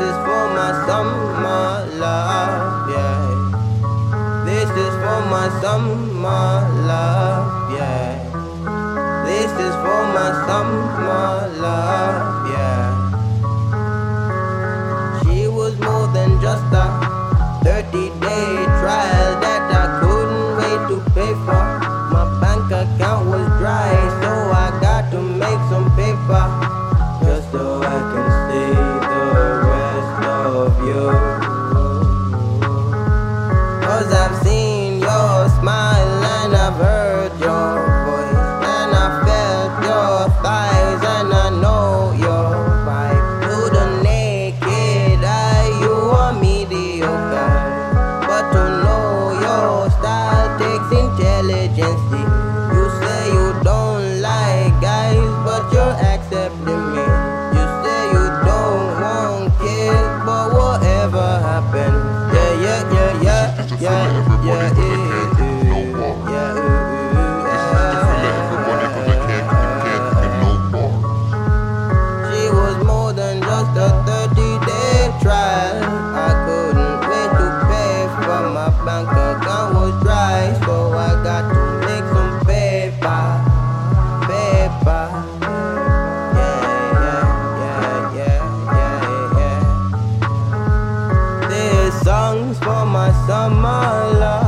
is for my summer love, yeah. This is for my summer love, yeah. This is for my summer. and I felt your thighs and I know your vibe. To the naked eye, you are mediocre, but to know your style takes intelligence. songs for my summer love.